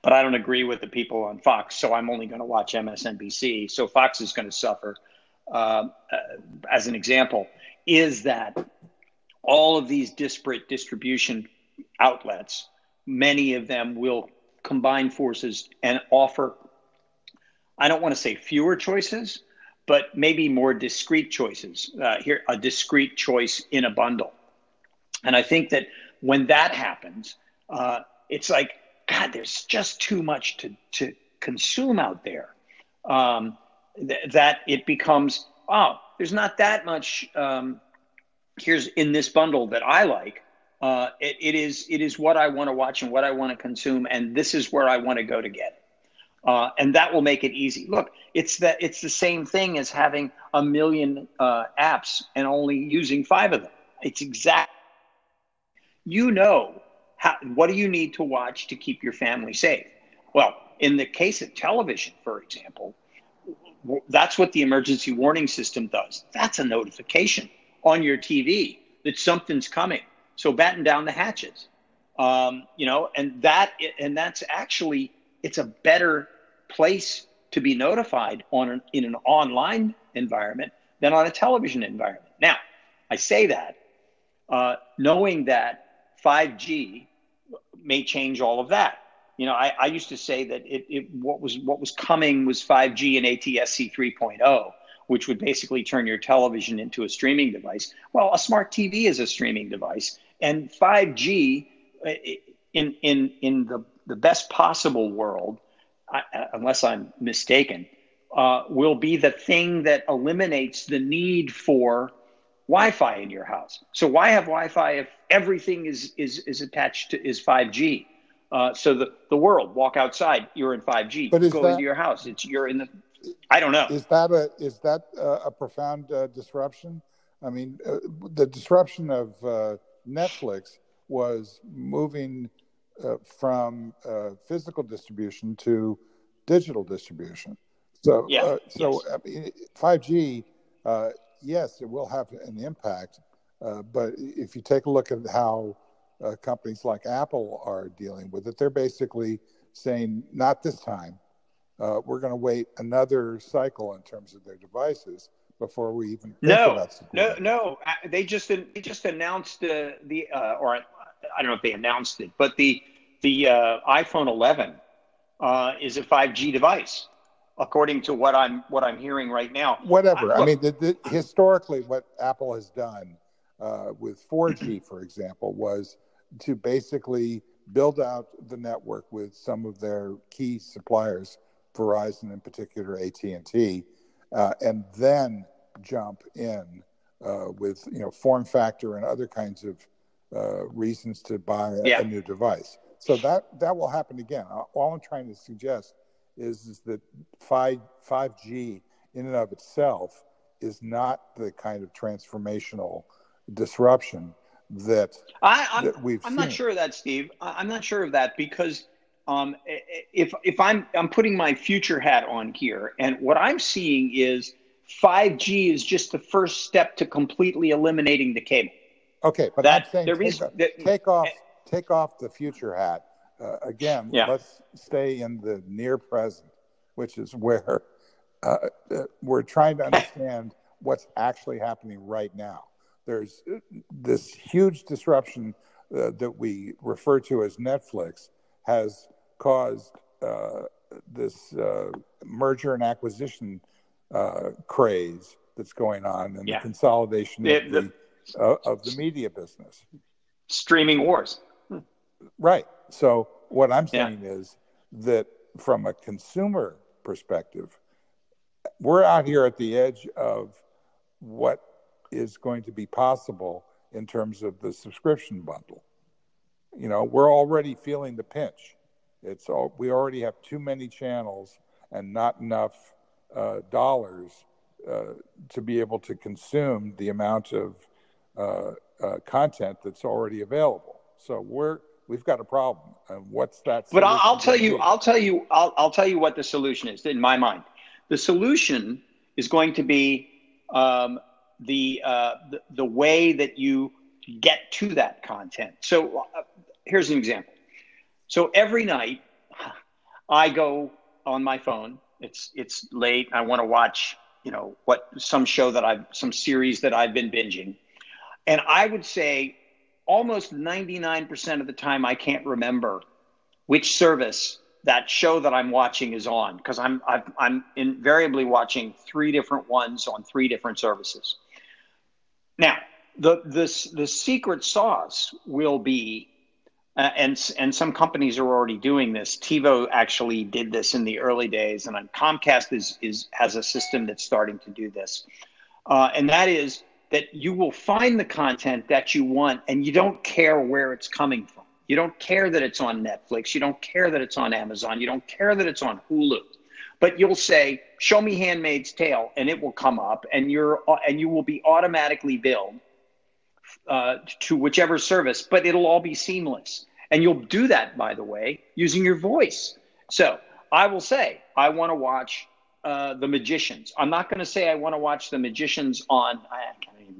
But I don't agree with the people on Fox, so I'm only going to watch MSNBC. So Fox is going to suffer. Uh, uh, as an example, is that all of these disparate distribution outlets, many of them will combine forces and offer. I don't want to say fewer choices, but maybe more discrete choices. Uh, here, a discrete choice in a bundle. And I think that when that happens, uh, it's like, God, there's just too much to, to consume out there. Um, th- that it becomes, oh, there's not that much. Um, here's in this bundle that I like. Uh, it, it is it is what I want to watch and what I want to consume, and this is where I want to go to get it uh, and that will make it easy. Look, it's that it's the same thing as having a million uh, apps and only using five of them. It's exact. You know how, what do you need to watch to keep your family safe? Well, in the case of television, for example, that's what the emergency warning system does. That's a notification on your TV that something's coming. So batten down the hatches. Um, you know, and that and that's actually it's a better place to be notified on an, in an online environment than on a television environment. Now, I say that uh, knowing that 5G may change all of that. You know, I, I used to say that it, it, what was what was coming was 5G and ATSC 3.0, which would basically turn your television into a streaming device. Well, a smart TV is a streaming device, and 5G uh, in in in the the best possible world I, unless I'm mistaken, uh, will be the thing that eliminates the need for Wi-Fi in your house. So why have Wi-Fi if everything is is is attached to is 5G? Uh, so the the world walk outside, you're in 5G. But go that, into your house, it's you're in the. I don't know. Is that a is that a, a profound uh, disruption? I mean, uh, the disruption of uh, Netflix was moving uh, from uh, physical distribution to digital distribution. So, yeah. uh, so yes. I mean, 5G, uh, yes, it will have an impact. Uh, but if you take a look at how uh, companies like Apple are dealing with it, they're basically saying, not this time. we're going to wait another cycle in terms of their devices before we even think no, no, no. They just they just announced the the or I don't know if they announced it, but the the uh, iPhone 11 uh, is a 5G device, according to what I'm what I'm hearing right now. Whatever. I, I mean, the, the, historically, what Apple has done uh, with 4G, [clears throat] for example, was to basically build out the network with some of their key suppliers, Verizon in particular, AT and T, uh, and then jump in uh, with you know form factor and other kinds of uh, reasons to buy a, yeah. a, new device. So that that will happen again. All I'm trying to suggest is, is that five five G in and of itself is not the kind of transformational disruption that, I, I'm, that we've I'm seen. not sure of that, Steve. I'm not sure of that because um, if if I'm I'm putting my future hat on here, and what I'm seeing is 5G is just the first step to completely eliminating the cable. Okay, but that, I'm saying take, is, that, take off take off the future hat. Uh, again, yeah. let's stay in the near present, which is where uh, uh we're trying to understand what's actually happening right now. There's uh, this huge disruption uh, that we refer to as Netflix has caused uh, this uh, merger and acquisition uh, craze that's going on and yeah. the consolidation of, the, the of the media business. Streaming wars. Hmm. Right. So, what I'm saying yeah. is that from a consumer perspective, we're out here at the edge of what is going to be possible in terms of the subscription bundle. You know, we're already feeling the pinch. It's all, we already have too many channels and not enough uh, dollars uh, to be able to consume the amount of uh, uh content that's already available. So we're we've got a problem. And what's that? But I'll, I'll tell you, I'll tell you, I'll, I'll tell you what the solution is in my mind. The solution is going to be um, the, uh, the, the way that you get to that content. So uh, here's an example. So every night I go on my phone. It's it's late. I want to watch, you know, what some show that I've some series that I've been binging. And I would say almost 99% of the time I can't remember which service that show that I'm watching is on because I'm i am invariably watching three different ones on three different services. Now, the the the secret sauce will be, uh, and and some companies are already doing this. TiVo actually did this in the early days, and Comcast is is has a system that's starting to do this, uh, and that is that you will find the content that you want, and you don't care where it's coming from. You don't care that it's on Netflix. You don't care that it's on Amazon. You don't care that it's on Hulu. But you'll say, "Show me Handmaid's Tale," and it will come up, and you're and you will be automatically billed uh, to whichever service. But it'll all be seamless, and you'll do that, by the way, using your voice. So I will say, I want to watch uh, The Magicians. I'm not going to say I want to watch The Magicians on. I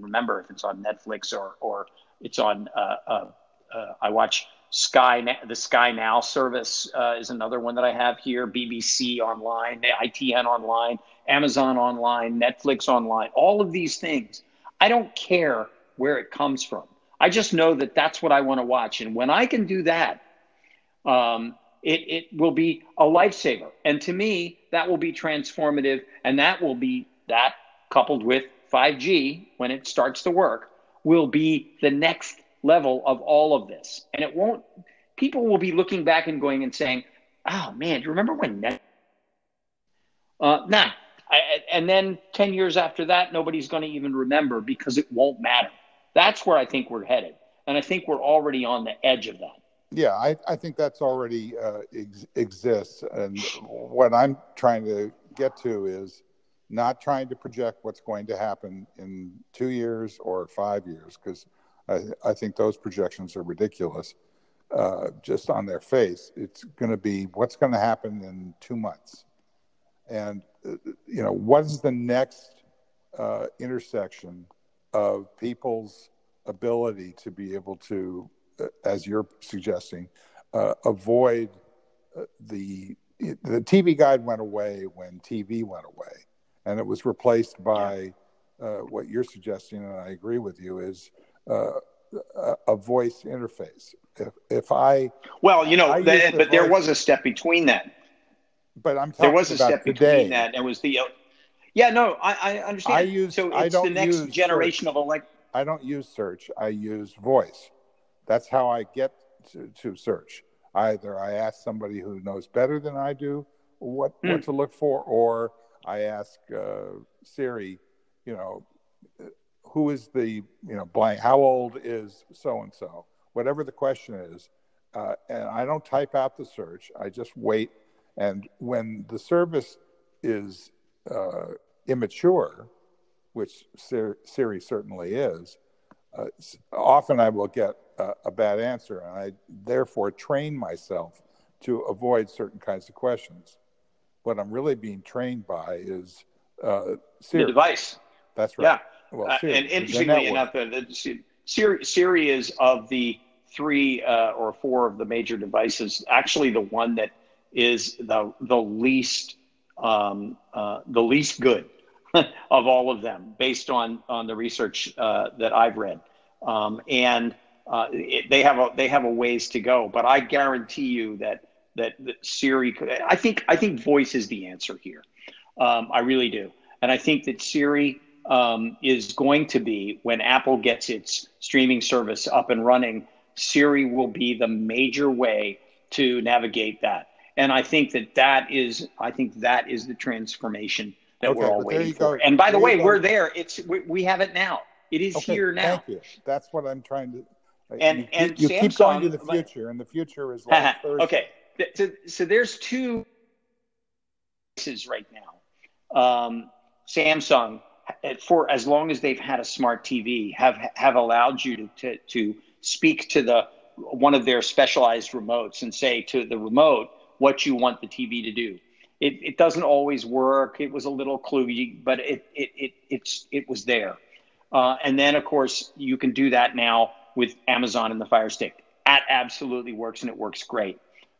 remember if it's on Netflix or or it's on. Uh, uh, uh I watch Sky, the Sky Now service uh, is another one that I have here. BBC Online, ITN Online, Amazon Online, Netflix Online, all of these things. I don't care where it comes from. I just know that that's what I want to watch. And when I can do that, um, it, it will be a lifesaver. And to me, that will be transformative. And that will be that coupled with 5G when it starts to work will be the next level of all of this. And it won't, people will be looking back and going and saying, oh man, do you remember when net? Uh, nah. I, and then 10 years after that, nobody's going to even remember because it won't matter. That's where I think we're headed. And I think we're already on the edge of that. Yeah, I, I think that's already uh, ex- exists. And what I'm trying to get to is not trying to project what's going to happen in two years or five years, because I, I think those projections are ridiculous uh, just on their face. It's going to be what's going to happen in two months. And, uh, you know, what is the next uh, intersection of people's ability to be able to, uh, as you're suggesting, uh, avoid uh, the the TV guide went away when TV went away, and it was replaced by uh, what you're suggesting, and I agree with you, is uh, a voice interface. If if I well, you know, the, the but there was a step between that. But I'm there was a step today. between that. It was the yeah, no, I, I understand. I use so it's the next generation search. of elect. I don't use search. I use voice. That's how I get to, to search. Either I ask somebody who knows better than I do what mm. what to look for, or I ask uh, Siri, you know, who is the you know blank how old is so and so whatever the question is uh, and i don't type out the search. I just wait. And when the service is uh, immature which siri certainly is uh, often I will get a, a, bad answer, and I therefore train myself to avoid certain kinds of questions. What I'm really being trained by is uh, the device. That's right. Yeah. Well, uh, and interestingly enough, the, the, Siri, Siri is of the three uh, or four of the major devices actually the one that is the the least um, uh, the least good [laughs] of all of them, based on on the research uh, that I've read, um, and uh, it, they have a they have a ways to go. But I guarantee you that that, that Siri could. I think I think voice is the answer here. Um, I really do, and I think that Siri um, is going to be when Apple gets its streaming service up and running. Siri will be the major way to navigate that, and I think that that is I think that is the transformation that okay, we're all waiting for. And by the way, we're there. It's we, we, have it now. It is okay, here now. Thank you. That's what I'm trying to. And you, and you, keep going to the future, and the future is like [laughs] okay. So, so there's two places right now. Um, Samsung, for as long as they've had a smart TV, have have allowed you to, to to speak to the one of their specialized remotes and say to the remote what you want the TV to do it, it doesn't always work. It was a little kludgy, but it, it, it, it's, it was there. Uh, and then, of course, you can do that now with Amazon and the Fire Stick. That absolutely works, and it works great.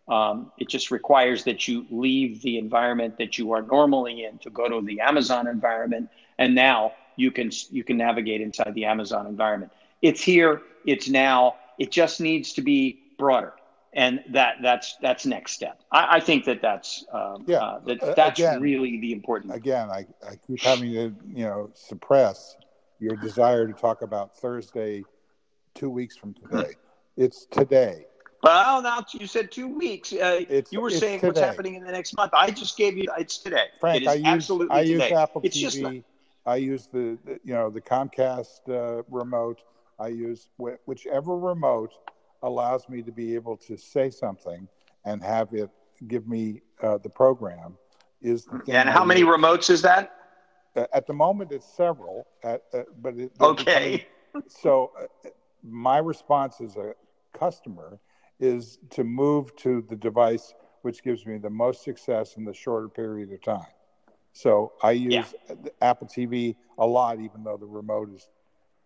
Um, it just requires that you leave the environment that you are normally in to go to the Amazon environment, and now you can you can navigate inside the Amazon environment. It's here. It's now. It just needs to be broader and that that's that's next step. I, I think that that's um, yeah uh, that that's again, really the important. Again, I, I keep having to you know suppress your desire to talk about Thursday, two weeks from today. it's today. Well, now you said two weeks. Uh, you were saying today. what's happening in the next month. I just gave you. It's today. Frank, it is I use, absolutely I today. use Apple it's TV. I use the, the, you know the Comcast uh, remote. I use wh- whichever remote allows me to be able to say something and have it give me uh, the program is the. And how many remotes is that? Uh, at the moment, it's several. At, uh, but it, okay. so uh, my response as a customer is to move to the device which gives me the most success in the shorter period of time. So I use yeah. Apple TV a lot, even though the remote is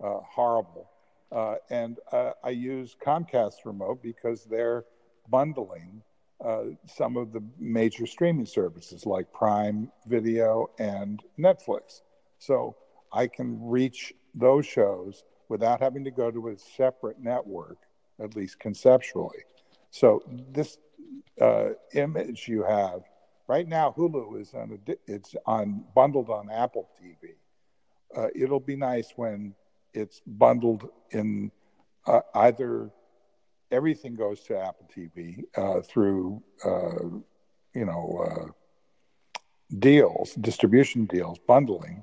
uh, horrible. Uh, and uh, I use Comcast Remote because they're bundling uh, some of the major streaming services like Prime Video and Netflix. So I can reach those shows without having to go to a separate network, at least conceptually. So this uh, image you have right now, Hulu is on a, it's on bundled on Apple TV. Uh, it'll be nice when it's bundled in uh, either everything goes to Apple TV uh, through uh, you know uh, deals, distribution deals, bundling,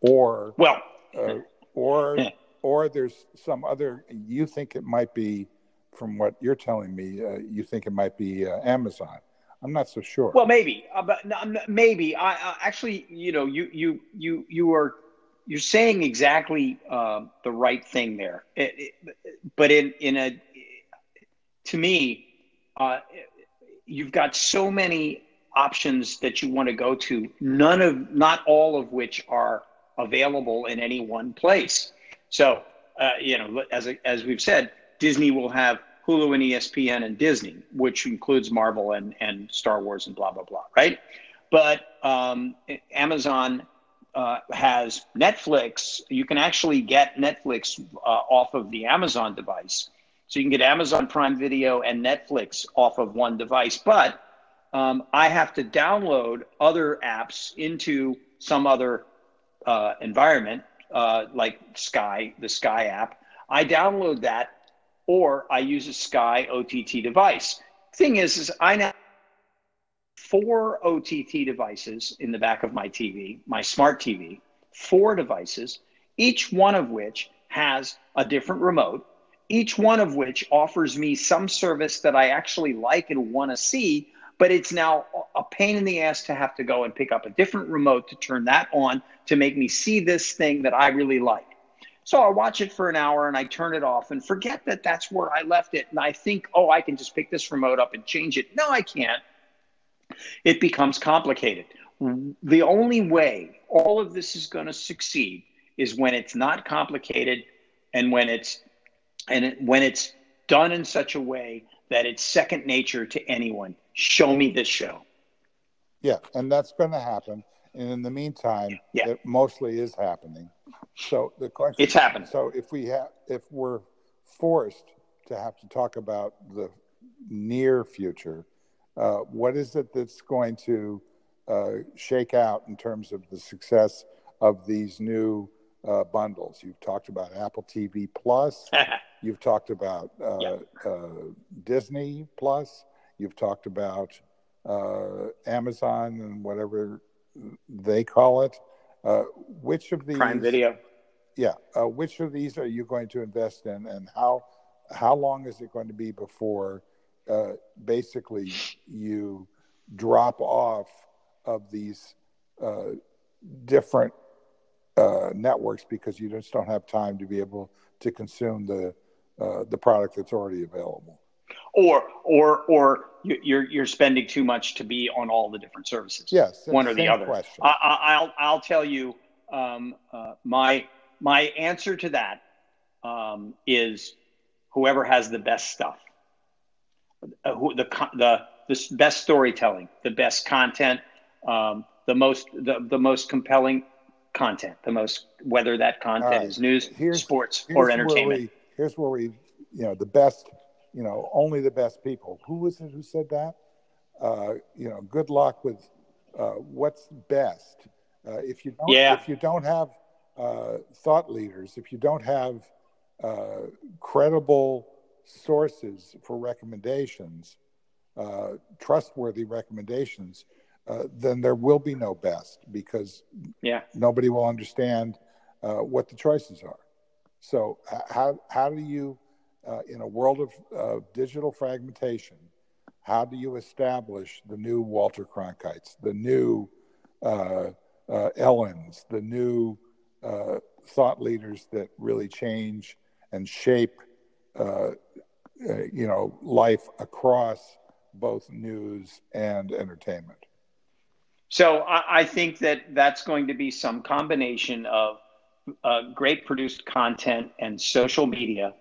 or well, uh, or or there's some other. You think it might be, from what you're telling me, uh, you think it might be Amazon. I'm not so sure. Well, maybe, but maybe. I, I actually, you know, you you you you are you're saying exactly uh, the right thing there. It, it, but in in a to me, uh, you've got so many options that you want to go to. None of not all of which are available in any one place. So uh, you know, as as we've said, Disney will have Hulu and ESPN and Disney, which includes Marvel and and Star Wars and blah blah blah, right? But um, Amazon uh, has Netflix. You can actually get Netflix uh, off of the Amazon device. So you can get Amazon Prime Video and Netflix off of one device. But um, I have to download other apps into some other uh, environment, uh, like Sky, the Sky app. I download that, or I use a Sky OTT device. Thing is, is I now four OTT devices in the back of my TV, my smart TV, four devices, each one of which has a different remote, each one of which offers me some service that I actually like and want to see, but it's now a pain in the ass to have to go and pick up a different remote to turn that on to make me see this thing that I really like. So I watch it for an hour and I turn it off and forget that that's where I left it. And I think, oh, I can just pick this remote up and change it. No, I can't. It becomes complicated. The only way all of this is going to succeed is when it's not complicated and when it's and when it's done in such a way that it's second nature to anyone. Show me this show. Yeah, and that's going to happen. And in the meantime, yeah. it mostly is happening. So the question It's happening. So if we have if we're forced to have to talk about the near future, uh, what is it that's going to uh, shake out in terms of the success of these new uh, bundles? You've talked about Apple TV Plus. [laughs] You've talked about uh, yep. Uh, Disney Plus. You've talked about uh, Amazon and whatever they call it. Uh, which of these Prime Video? Yeah, uh, which of these are you going to invest in, and how how long is it going to be before uh, basically you drop off of these uh, different uh, networks because you just don't have time to be able to consume the uh, the product that's already available? Or or or you're you're spending too much to be on all the different services. Yes, one or the other. I, will I'll tell you um, uh, my my answer to that um, is whoever has the best stuff, uh, who, the the the best storytelling, the best content, um, the most the, the most compelling content, the most whether that content right. is news, here's, sports, here's or entertainment. Where we, here's where we you know the best you know, only the best people. Who was it who said that? Uh, you know, good luck with uh, what's best. Uh, if you don't, yeah. if you don't have uh, thought leaders, if you don't have uh, credible sources for recommendations, uh, trustworthy recommendations, then there will be no best because yeah. nobody will understand what the choices are. So how how do you uh, in a world of uh, digital fragmentation, how do you establish the new Walter Cronkites, the new uh, uh Ellens, the new uh, thought leaders that really change and shape, uh, you know, life across both news and entertainment? So I, I think that that's going to be some combination of great produced content and social media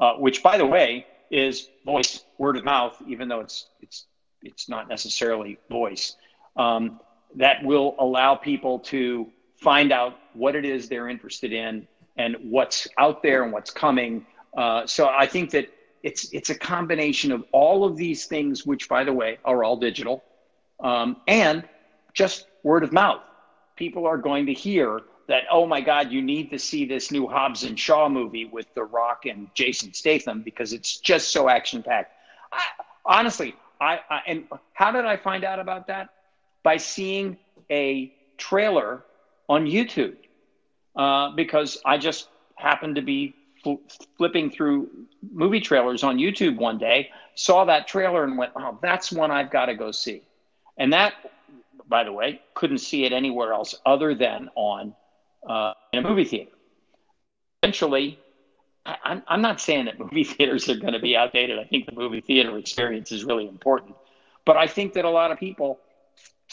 uh, which, by the way, is voice, word of mouth, even though it's it's it's not necessarily voice. Um, that will allow people to find out what it is they're interested in and what's out there and what's coming. Uh, so I think that it's it's a combination of all of these things, which, by the way, are all digital, um, and just word of mouth. People are going to hear that oh my god you need to see this new hobbs and shaw movie with the rock and jason statham because it's just so action packed honestly I, I, and how did i find out about that? By seeing a trailer on youtube uh, because i just happened to be fl- flipping through movie trailers on youtube one day saw that trailer and went oh that's one i've got to go see. And that by the way couldn't see it anywhere else other than on uh, in a movie theater. Eventually, I, I'm not saying that movie [laughs] theaters are going to be outdated. I think the movie theater experience is really important. But I think that a lot of people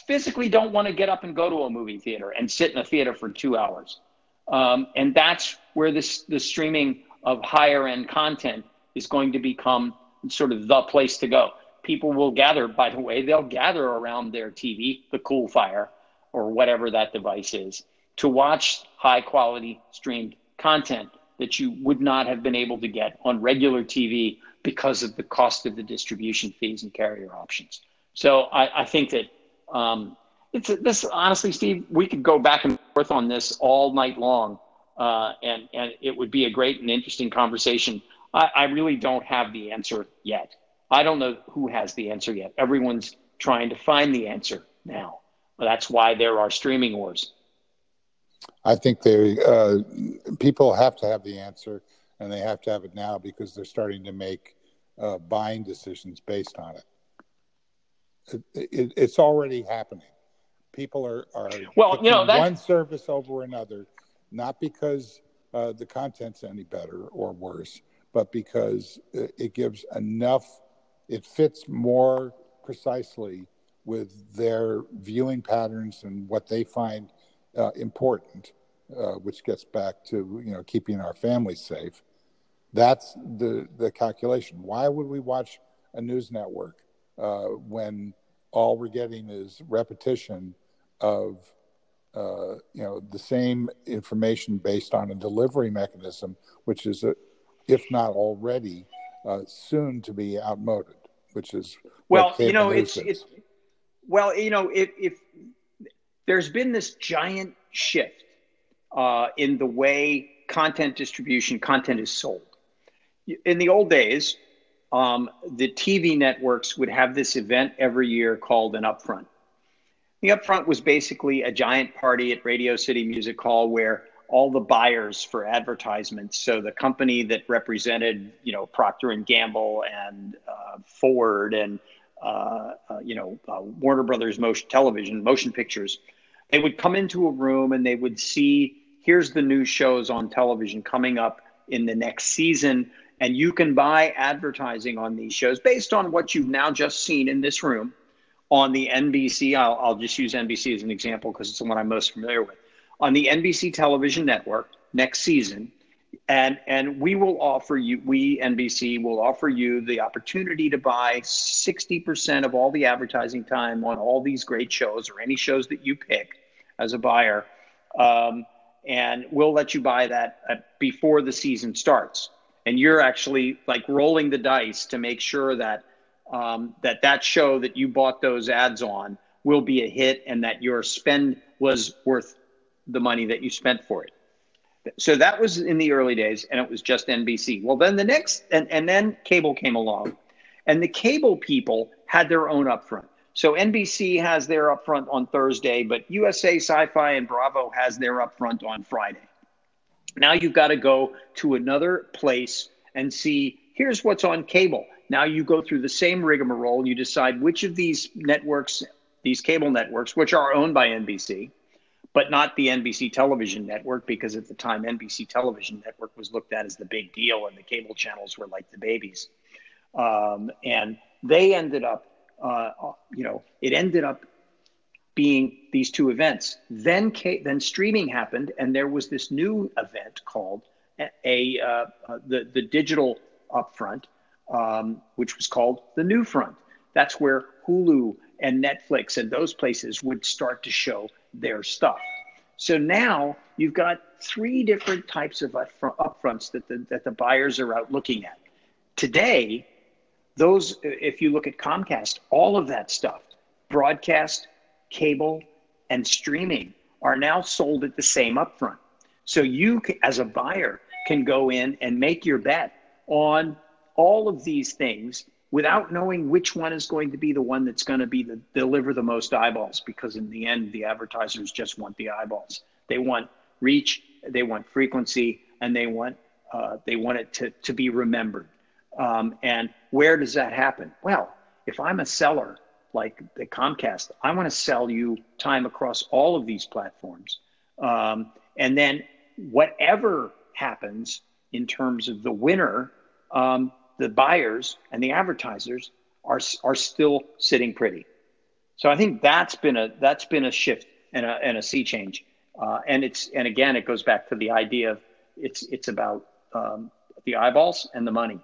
physically don't want to get up and go to a movie theater and sit in a theater for two hours. Um, and that's where this the streaming of higher end content is going to become sort of the place to go. People will gather, by the way, they'll gather around their TV, the Cool Fire, or whatever that device is, to watch high quality streamed content that you would not have been able to get on regular TV because of the cost of the distribution fees and carrier options. So I, I think that um, it's this honestly, Steve, we could go back and forth on this all night long, uh, and and it would be a great and interesting conversation. I, I really don't have the answer yet. I don't know who has the answer yet. Everyone's trying to find the answer now. That's why there are streaming wars. I think they uh, people have to have the answer, and they have to have it now because they're starting to make uh, buying decisions based on it. It, it. It's already happening. People are are well, you know, that... one service over another, not because uh, the content's any better or worse, but because it gives enough, it fits more precisely with their viewing patterns and what they find uh, important, uh, which gets back to you know keeping our families safe. That's the the calculation. Why would we watch a news network uh, when all we're getting is repetition of uh, you know the same information based on a delivery mechanism, which is, a, if not already, uh, soon to be outmoded. Which is well, you know, it's it's well, you know, if, if there's been this giant shift uh, in the way content distribution, content is sold. In the old days, um, the TV networks would have this event every year called an upfront. The upfront was basically a giant party at Radio City Music Hall where all the buyers for advertisements, so the company that represented, you know, Procter and Gamble and uh, Ford and uh, uh, you know uh, Warner Brothers Motion Television, Motion Pictures, they would come into a room and they would see here's the new shows on television coming up in the next season and you can buy advertising on these shows based on what you've now just seen in this room on the NBC. I'll, I'll just use NBC as an example because it's the one I'm most familiar with. On the NBC television network next season, and and we will offer you we NBC will offer you the opportunity to buy 60% of all the advertising time on all these great shows or any shows that you pick as a buyer um, and we'll let you buy that before the season starts and you're actually like rolling the dice to make sure that um, that that show that you bought those ads on will be a hit and that your spend was worth the money that you spent for it. So that was in the early days, and it was just NBC. Well, then the next, and, and then cable came along, and the cable people had their own upfront. So NBC has their upfront on Thursday, but USA Sci-Fi and Bravo has their upfront on Friday. Now you've got to go to another place and see here's what's on cable. Now you go through the same rigmarole. and You decide which of these networks, these cable networks, which are owned by NBC, but not the NBC television network, because at the time NBC television network was looked at as the big deal and the cable channels were like the babies. Um, and they ended up, uh, you know, it ended up being these two events. Then then streaming happened, and there was this new event called a, a uh, uh, the the digital upfront, um, which was called the New Front. That's where Hulu and Netflix and those places would start to show their stuff. So now you've got three different types of upfronts that the, that the buyers are out looking at. Today, those, if you look at Comcast, all of that stuff, broadcast, cable, and streaming are now sold at the same upfront. So you, as a buyer, can go in and make your bet on all of these things without knowing which one is going to be the one that's going to be the deliver the most eyeballs because in the end the advertisers just want the eyeballs they want reach they want frequency and they want uh, they want it to, to be remembered um, and where does that happen well if i'm a seller like the Comcast. I want to sell you time across all of these platforms. Um, and then whatever happens in terms of the winner, um, the buyers and the advertisers are, are still sitting pretty. So I think that's been a that's been a shift and a, and a sea change. Uh, and it's and again it goes back to the idea of it's it's about um, the eyeballs and the money.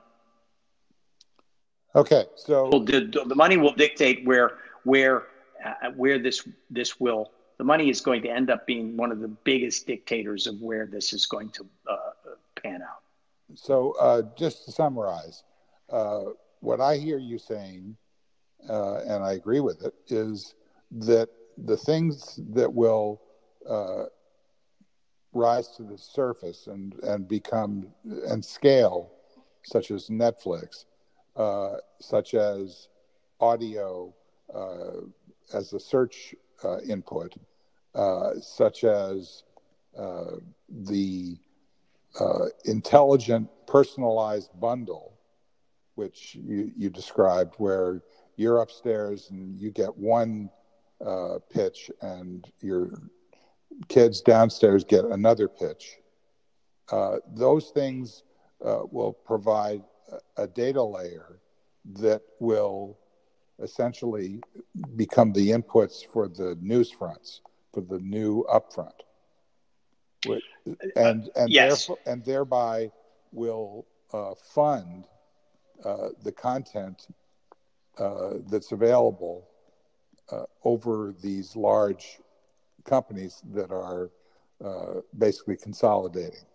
Okay, so the, the money will dictate where where uh, where this this will the money is going to end up being one of the biggest dictators of where this is going to uh, pan out. So, uh, just to summarize, uh, what I hear you saying, uh, and I agree with it, is that the things that will uh, rise to the surface and, and become and scale, such as Netflix, uh, such as audio uh, as a search uh, input, uh, such as uh, the intelligent personalized bundle, which you, you described, where you're upstairs and you get one pitch and your kids downstairs get another pitch. those things will provide a, data layer that will essentially become the inputs for the news fronts for the new upfront and and yes. and thereby will uh, fund uh, the content uh, that's available uh, over these large companies that are uh, basically consolidating.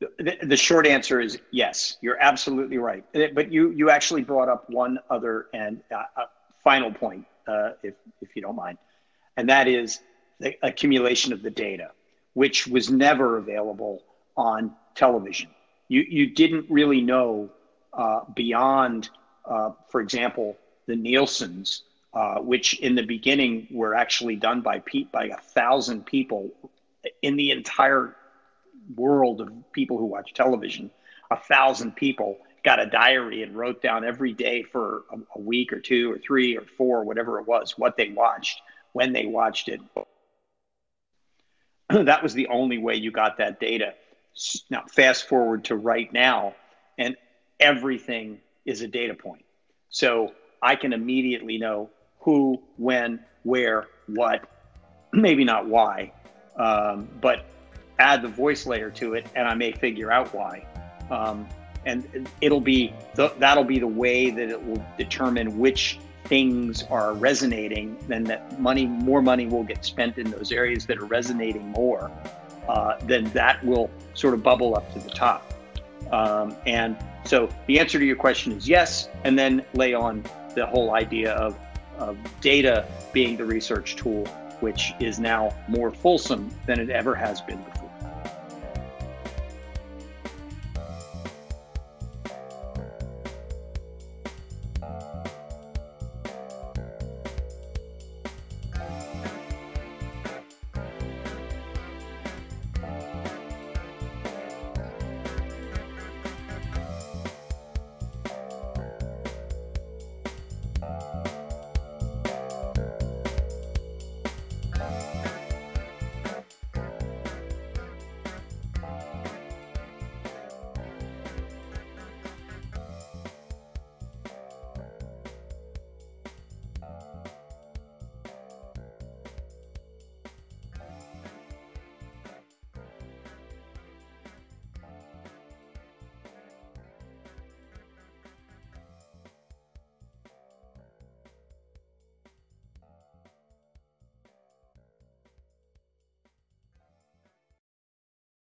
The, the, short answer is yes. You're absolutely right. But you you actually brought up one other and uh, final point, if if you don't mind, and that is the accumulation of the data which was never available on television. You, you didn't really know uh, beyond, uh, for example, the Nielsen's, uh, which in the beginning were actually done by Pete by a thousand people in the entire world of people who watch television. A thousand people got a diary and wrote down every day for a, a week or two or three or four, whatever it was, what they watched, when they watched it, [clears throat] that was the only way you got that data. Now, fast forward to right now, and everything is a data point. So I can immediately know who, when, where, what, [clears throat] maybe not why, um, but add the voice layer to it, and I may figure out why. Um, and it'll be the, that'll be the way that it will determine which things are resonating, then that money, more money will get spent in those areas that are resonating more. Uh, then that will sort of bubble up to the top. Um, and so the answer to your question is yes, and then lay on the whole idea of, of data being the research tool, which is now more fulsome than it ever has been before.